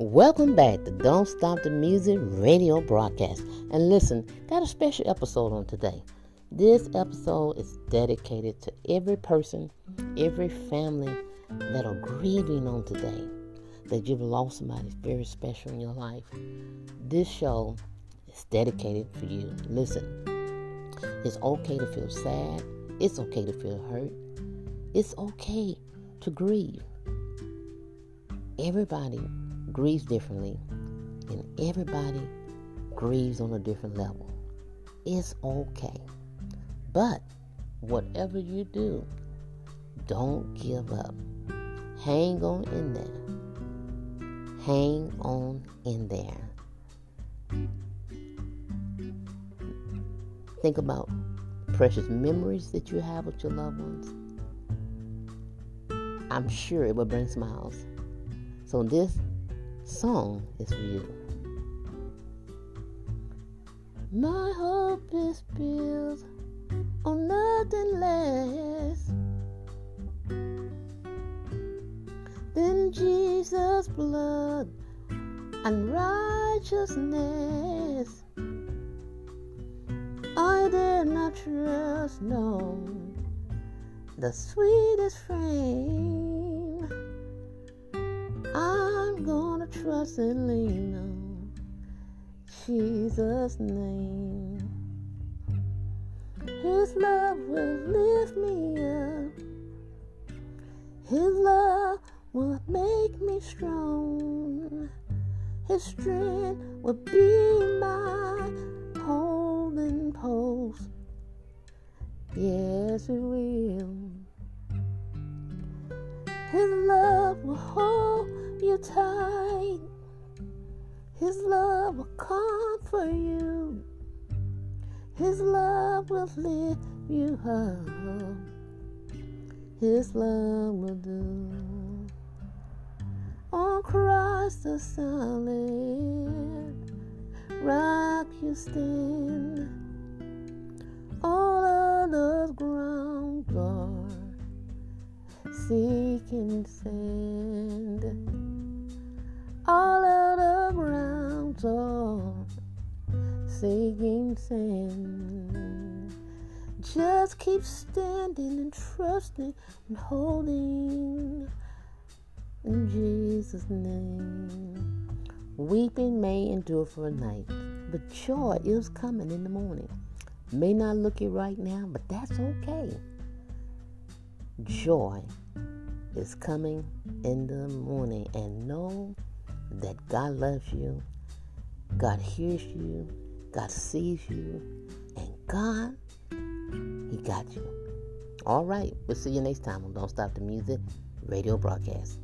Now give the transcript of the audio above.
Welcome back to Don't Stop the Music radio broadcast. And listen, got a special episode on today. This episode is dedicated to every person, every family that are grieving on today, that you've lost somebody very special in your life. This show is dedicated for you. Listen, it's okay to feel sad, it's okay to feel hurt, it's okay to grieve. Everybody grieves differently, and everybody grieves on a different level. It's okay. But whatever you do, don't give up. Hang on in there. Hang on in there. Think about precious memories that you have with your loved ones. I'm sure it will bring smiles. So this song is for you. My hope is built on nothing less than Jesus' blood and righteousness. I dare not trust, no, the sweetest frame. Trust and lean on Jesus' name. His love will lift me up. His love will make me strong. His strength will be my holding post. Yes, it will. His love will hold you tight. His love will comfort you. His love will lift you up. His love will do. On Christ the solid rock you stand. All others ground are sinking sand. All other grounds are oh, sinking sand. Just keep standing and trusting and holding in Jesus' name. Weeping may endure for a night, but joy is coming in the morning. May not look it right now, but that's okay. Joy is coming in the morning, and know that God loves you, God hears you, God sees you, and God, He got you. All right, we'll see you next time on Don't Stop the Music radio broadcast.